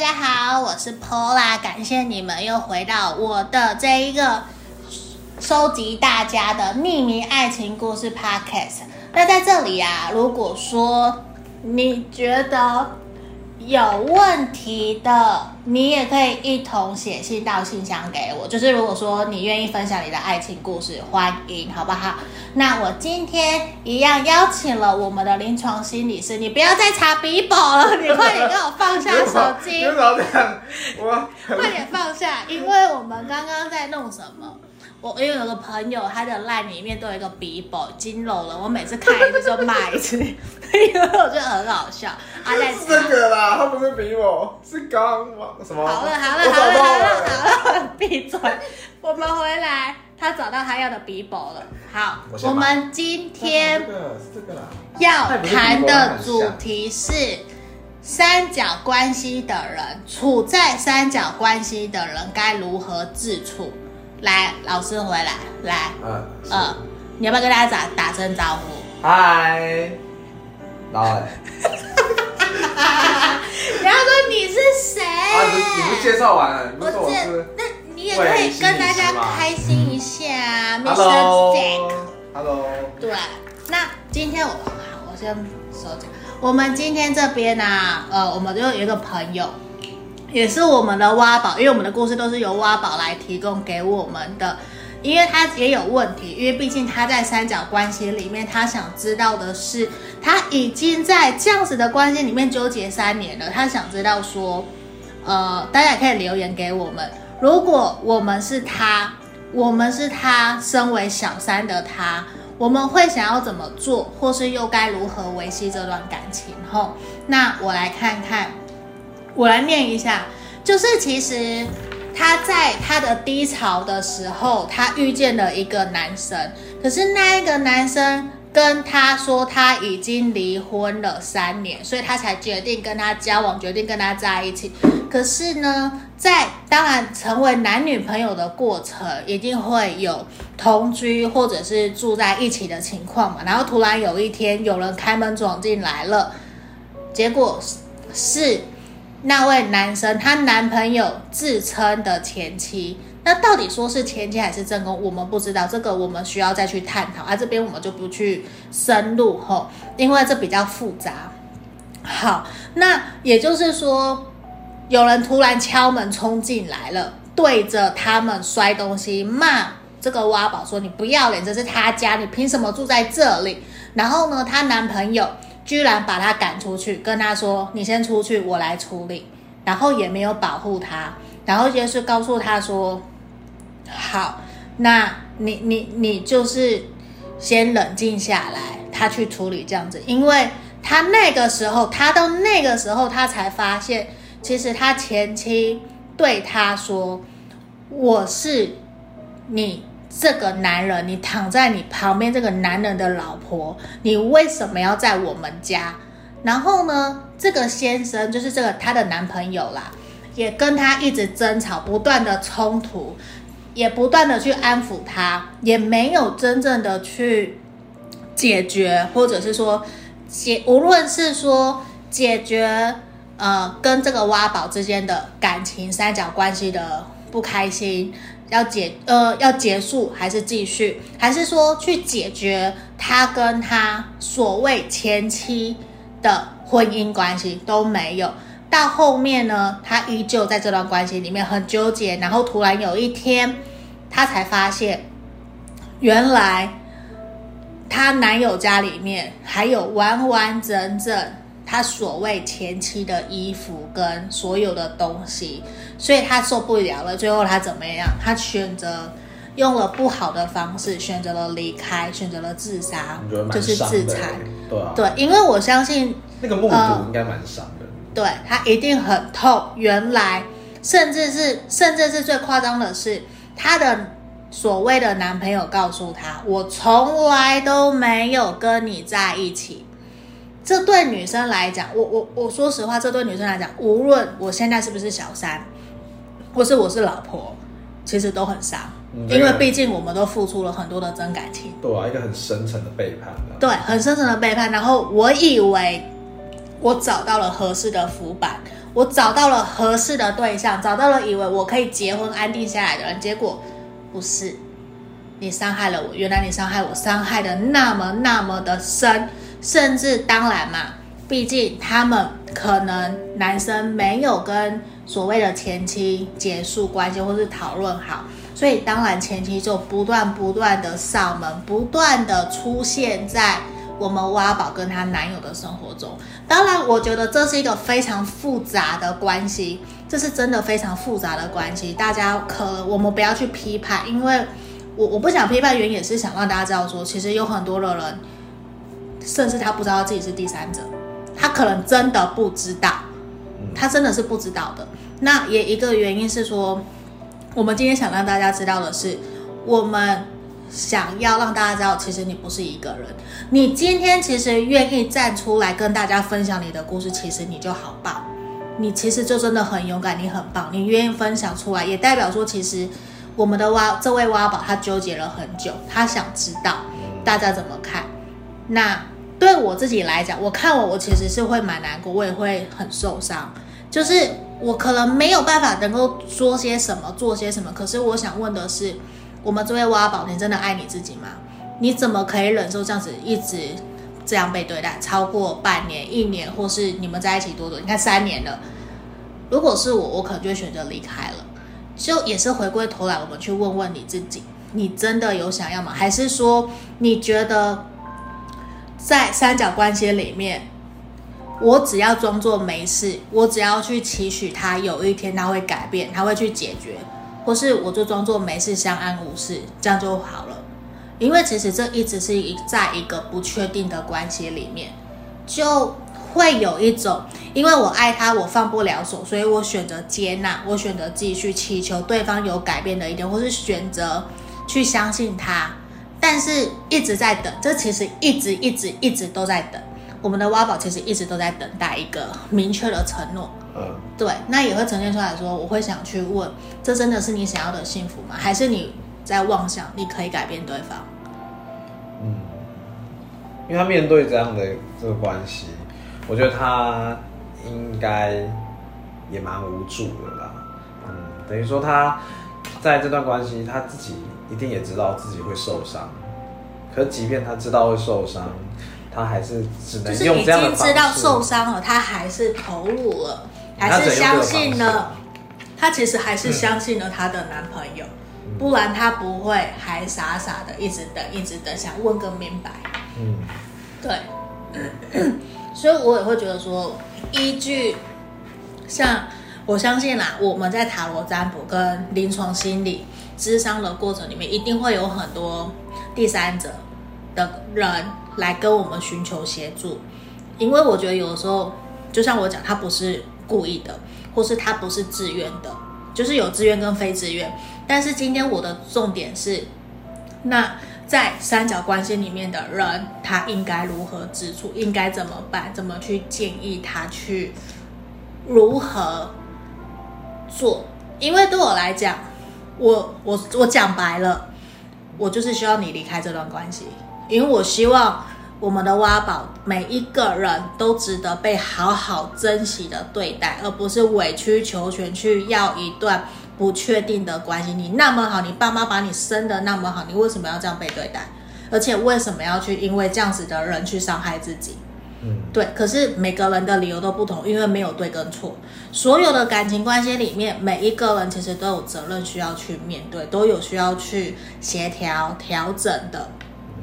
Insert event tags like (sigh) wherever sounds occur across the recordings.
大家好，我是 Pola，感谢你们又回到我的这一个收集大家的匿名爱情故事 Podcast。那在这里啊，如果说你觉得有问题的，你也可以一同写信到信箱给我。就是如果说你愿意分享你的爱情故事，欢迎，好不好？那我今天一样邀请了我们的临床心理师，你不要再查笔宝了，你快点给我放下手机。(laughs) 我 (laughs) 快点放下，因为我们刚刚在弄什么？我因为有个朋友，他的 LINE 里面都有一个笔宝，金楼了。我每次看一次就骂一次，(laughs) 因为我觉得很好笑。啊，在这个啦，他不是笔宝，是刚什么？好了好了好了好了好了，闭嘴！我们回来，他找到他要的笔宝了。好，我，我们今天要谈的主题是三角关系的人，处在三角关系的人该如何自处？来，老师回来，来，嗯，嗯，你要不要跟大家打打声招呼？嗨，老板。(laughs) 你要说你是谁？啊，你你不介绍完了？我是，那你也可以跟大家开心一下啊，Mr. Jack。Hello。对，那今天我，我先说讲，我们今天这边呢、啊，呃，我们就有一个朋友。也是我们的挖宝，因为我们的故事都是由挖宝来提供给我们的，因为他也有问题，因为毕竟他在三角关系里面，他想知道的是，他已经在这样子的关系里面纠结三年了，他想知道说，呃，大家也可以留言给我们，如果我们是他，我们是他身为小三的他，我们会想要怎么做，或是又该如何维系这段感情？吼，那我来看看。我来念一下，就是其实他在他的低潮的时候，他遇见了一个男生，可是那一个男生跟他说他已经离婚了三年，所以他才决定跟他交往，决定跟他在一起。可是呢，在当然成为男女朋友的过程，一定会有同居或者是住在一起的情况嘛。然后突然有一天有人开门闯进来了，结果是。那位男生，他男朋友自称的前妻，那到底说是前妻还是正宫，我们不知道，这个我们需要再去探讨，啊，这边我们就不去深入吼，因为这比较复杂。好，那也就是说，有人突然敲门冲进来了，对着他们摔东西，骂这个挖宝说：“你不要脸，这是他家，你凭什么住在这里？”然后呢，她男朋友。居然把他赶出去，跟他说：“你先出去，我来处理。”然后也没有保护他，然后就是告诉他说：“好，那你你你就是先冷静下来，他去处理这样子。”因为他那个时候，他到那个时候，他才发现，其实他前妻对他说：“我是你。”这个男人，你躺在你旁边，这个男人的老婆，你为什么要在我们家？然后呢，这个先生就是这个他的男朋友啦，也跟他一直争吵，不断的冲突，也不断的去安抚他，也没有真正的去解决，或者是说解，无论是说解决呃跟这个挖宝之间的感情三角关系的不开心。要结呃要结束还是继续，还是说去解决他跟他所谓前妻的婚姻关系都没有。到后面呢，他依旧在这段关系里面很纠结，然后突然有一天，他才发现，原来他男友家里面还有完完整整。他所谓前妻的衣服跟所有的东西，所以他受不了了。最后他怎么样？他选择用了不好的方式，选择了离开，选择了自杀，就是自残。对啊，对，因为我相信那个目睹应该蛮伤的。呃、对，他一定很痛。原来，甚至是甚至是最夸张的是，他的所谓的男朋友告诉他：“我从来都没有跟你在一起。”这对女生来讲，我我我说实话，这对女生来讲，无论我现在是不是小三，或是我是老婆，其实都很伤，嗯、因为毕竟我们都付出了很多的真感情。对啊，一个很深层的背叛。对，很深层的背叛。然后我以为我找到了合适的浮板，我找到了合适的对象，找到了以为我可以结婚安定下来的人，结果不是，你伤害了我。原来你伤害我，伤害的那么那么的深，甚至当然嘛，毕竟他们可能男生没有跟所谓的前妻结束关系，或是讨论好，所以当然前妻就不断不断的上门，不断的出现在。我们挖宝跟她男友的生活中，当然，我觉得这是一个非常复杂的关系，这是真的非常复杂的关系。大家可我们不要去批判，因为我我不想批判，原因也是想让大家知道说，其实有很多的人，甚至他不知道自己是第三者，他可能真的不知道，他真的是不知道的。那也一个原因是说，我们今天想让大家知道的是，我们。想要让大家知道，其实你不是一个人。你今天其实愿意站出来跟大家分享你的故事，其实你就好棒。你其实就真的很勇敢，你很棒。你愿意分享出来，也代表说，其实我们的挖这位挖宝他纠结了很久，他想知道大家怎么看。那对我自己来讲，我看我我其实是会蛮难过，我也会很受伤。就是我可能没有办法能够说些什么，做些什么。可是我想问的是。我们这位挖宝，你真的爱你自己吗？你怎么可以忍受这样子一直这样被对待，超过半年、一年，或是你们在一起多久？你看三年了。如果是我，我可能就会选择离开了。就也是回归头来，我们去问问你自己：你真的有想要吗？还是说你觉得在三角关系里面，我只要装作没事，我只要去期许他有一天他会改变，他会去解决？或是我就装作没事，相安无事，这样就好了。因为其实这一直是一在一个不确定的关系里面，就会有一种，因为我爱他，我放不了手，所以我选择接纳，我选择继续祈求对方有改变的一天，或是选择去相信他，但是一直在等，这其实一直一直一直都在等。我们的挖宝其实一直都在等待一个明确的承诺。嗯，对，那也会呈现出来说，我会想去问，这真的是你想要的幸福吗？还是你在妄想你可以改变对方？嗯，因为他面对这样的这个关系，我觉得他应该也蛮无助的啦。嗯，等于说他在这段关系，他自己一定也知道自己会受伤，可即便他知道会受伤。他还是只能用这样的方式。就是已经知道受伤了，他还是投入了，还是相信了。他其实还是相信了他的男朋友，嗯、不然他不会还傻傻的一直等，一直等，想问个明白。嗯，对。(clears throat) 所以我也会觉得说，依据像我相信啦，我们在塔罗占卜跟临床心理咨商的过程里面，一定会有很多第三者的人。来跟我们寻求协助，因为我觉得有时候，就像我讲，他不是故意的，或是他不是自愿的，就是有自愿跟非自愿。但是今天我的重点是，那在三角关系里面的人，他应该如何自处？应该怎么办？怎么去建议他去如何做？因为对我来讲，我我我讲白了，我就是希望你离开这段关系。因为我希望我们的挖宝每一个人都值得被好好珍惜的对待，而不是委曲求全去要一段不确定的关系。你那么好，你爸妈把你生的那么好，你为什么要这样被对待？而且为什么要去因为这样子的人去伤害自己？嗯，对。可是每个人的理由都不同，因为没有对跟错。所有的感情关系里面，每一个人其实都有责任需要去面对，都有需要去协调调整的。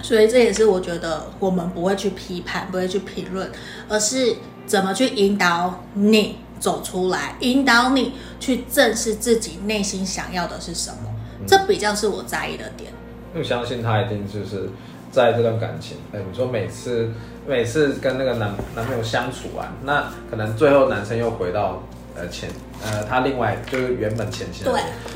所以这也是我觉得我们不会去批判，不会去评论，而是怎么去引导你走出来，引导你去正视自己内心想要的是什么。嗯、这比较是我在意的点。我相信他一定就是在这段感情，哎，你说每次每次跟那个男男朋友相处完，那可能最后男生又回到。呃，前呃，他另外就是原本前妻。对，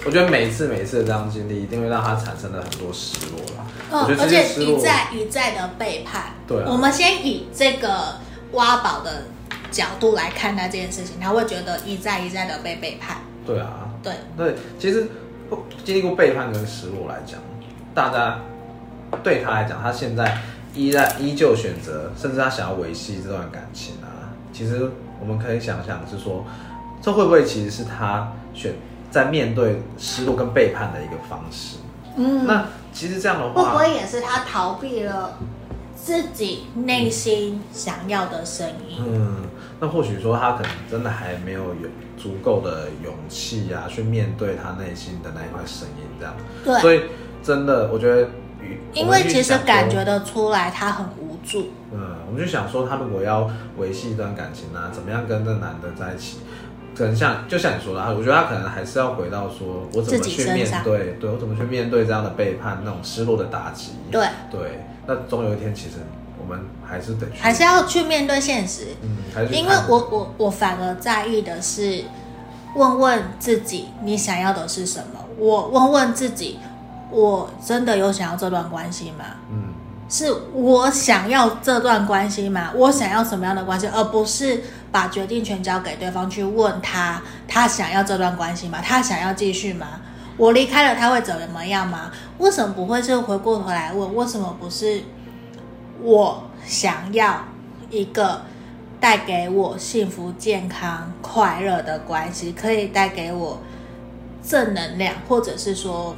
我觉得每一次每一次的这样经历，一定会让他产生了很多失落了。嗯，而且一再一再的背叛。对啊。我们先以这个挖宝的角度来看待这件事情，他会觉得一再一再的被背叛。对啊。对对，其实经历过背叛跟失落来讲，大家对他来讲，他现在依然依旧选择，甚至他想要维系这段感情啊。其实我们可以想象是说。这会不会其实是他选在面对失落跟背叛的一个方式？嗯，那其实这样的话，会不会也是他逃避了自己内心想要的声音？嗯，那或许说他可能真的还没有有足够的勇气啊，去面对他内心的那一块声音，这样。对，所以真的，我觉得，因为其实感觉得出来他很无助。嗯，我们就想说，他如果要维系一段感情啊，怎么样跟这男的在一起？可能像就像你说的，我觉得他可能还是要回到说，我怎么去面对，对我怎么去面对这样的背叛，那种失落的打击。对对，那总有一天，其实我们还是得去，还是要去面对现实。嗯，还是因为我我我反而在意的是，问问自己，你想要的是什么？我问问自己，我真的有想要这段关系吗？嗯。是我想要这段关系吗？我想要什么样的关系，而不是把决定权交给对方去问他，他想要这段关系吗？他想要继续吗？我离开了他会怎么样吗？为什么不会是回过头来问？为什么不是我想要一个带给我幸福、健康、快乐的关系，可以带给我正能量，或者是说？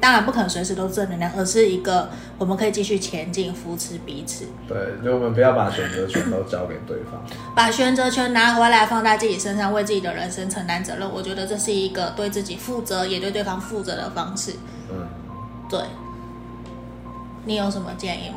当然不可能随时都正能量，而是一个我们可以继续前进、扶持彼此。对，就我们不要把选择权都交给对方，把选择权拿回来放在自己身上，为自己的人生承担责任。我觉得这是一个对自己负责，也对对方负责的方式。嗯，对。你有什么建议吗？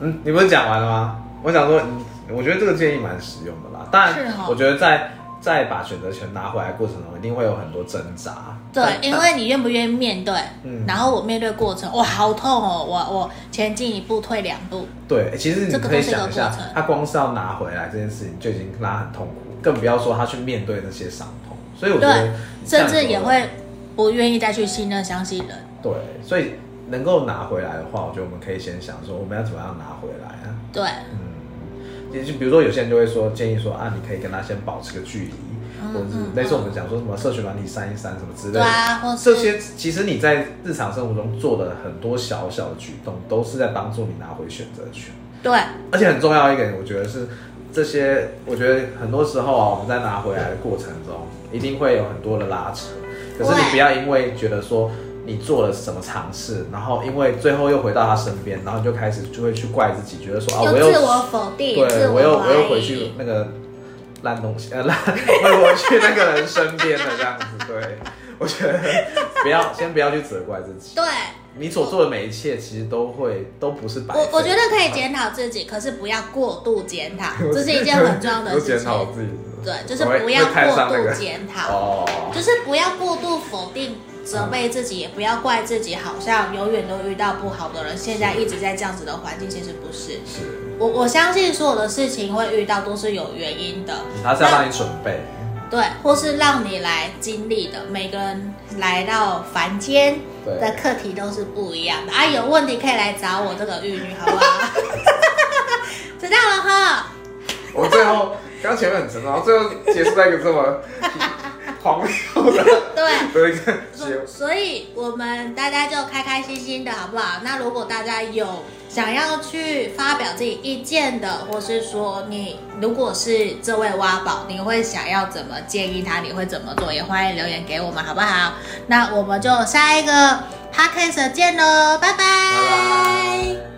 嗯，你不是讲完了吗？我想说，我觉得这个建议蛮实用的啦。当然，我觉得在。在把选择权拿回来的过程中，一定会有很多挣扎。对，因为你愿不愿意面对？嗯，然后我面对过程，哇，好痛哦！我我前进一步，退两步。对，其实你可以想一下，他光是要拿回来这件事情就已经让他很痛苦，更不要说他去面对那些伤痛。所以我觉得，甚至也会不愿意再去信任、相信人。对，所以能够拿回来的话，我觉得我们可以先想说，我们要怎么样拿回来啊？对，嗯。就比如说，有些人就会说，建议说啊，你可以跟他先保持个距离，嗯、或者是类似我们讲说什么社群软体删一删什么之类的。对啊、这些其实你在日常生活中做的很多小小的举动，都是在帮助你拿回选择权。对，而且很重要一点，我觉得是这些，我觉得很多时候啊，我们在拿回来的过程中，一定会有很多的拉扯。可是你不要因为觉得说。你做了什么尝试，然后因为最后又回到他身边，然后你就开始就会去怪自己，觉得说啊，我又自我否定，对我，我又我又回去那个烂东西，呃 (laughs) 烂，我回去那个人身边的这样子。对，我觉得不要先不要去责怪自己。对，你所做的每一切其实都会都不是白。我我觉得可以检讨自己，可是不要过度检讨，(laughs) 这是一件很重要的事情。检讨自己，对，就是不要过度检讨，哦，就是不要过度否定。责备自己，也不要怪自己，好像永远都遇到不好的人。现在一直在这样子的环境，其实不是。是。我我相信所有的事情会遇到都是有原因的。他是要让你准备。对，或是让你来经历的。每个人来到凡间的课题都是不一样的。啊，有问题可以来找我这个玉女，好不好？(laughs) 知道了哈。我最后刚前面很沉，然后最后结束在一个这么。荒谬的，对，(laughs) 所所以，我们大家就开开心心的，好不好？那如果大家有想要去发表自己意见的，或是说你如果是这位挖宝，你会想要怎么建议他？你会怎么做？也欢迎留言给我们，好不好？那我们就下一个 podcast 见喽，拜拜。拜拜。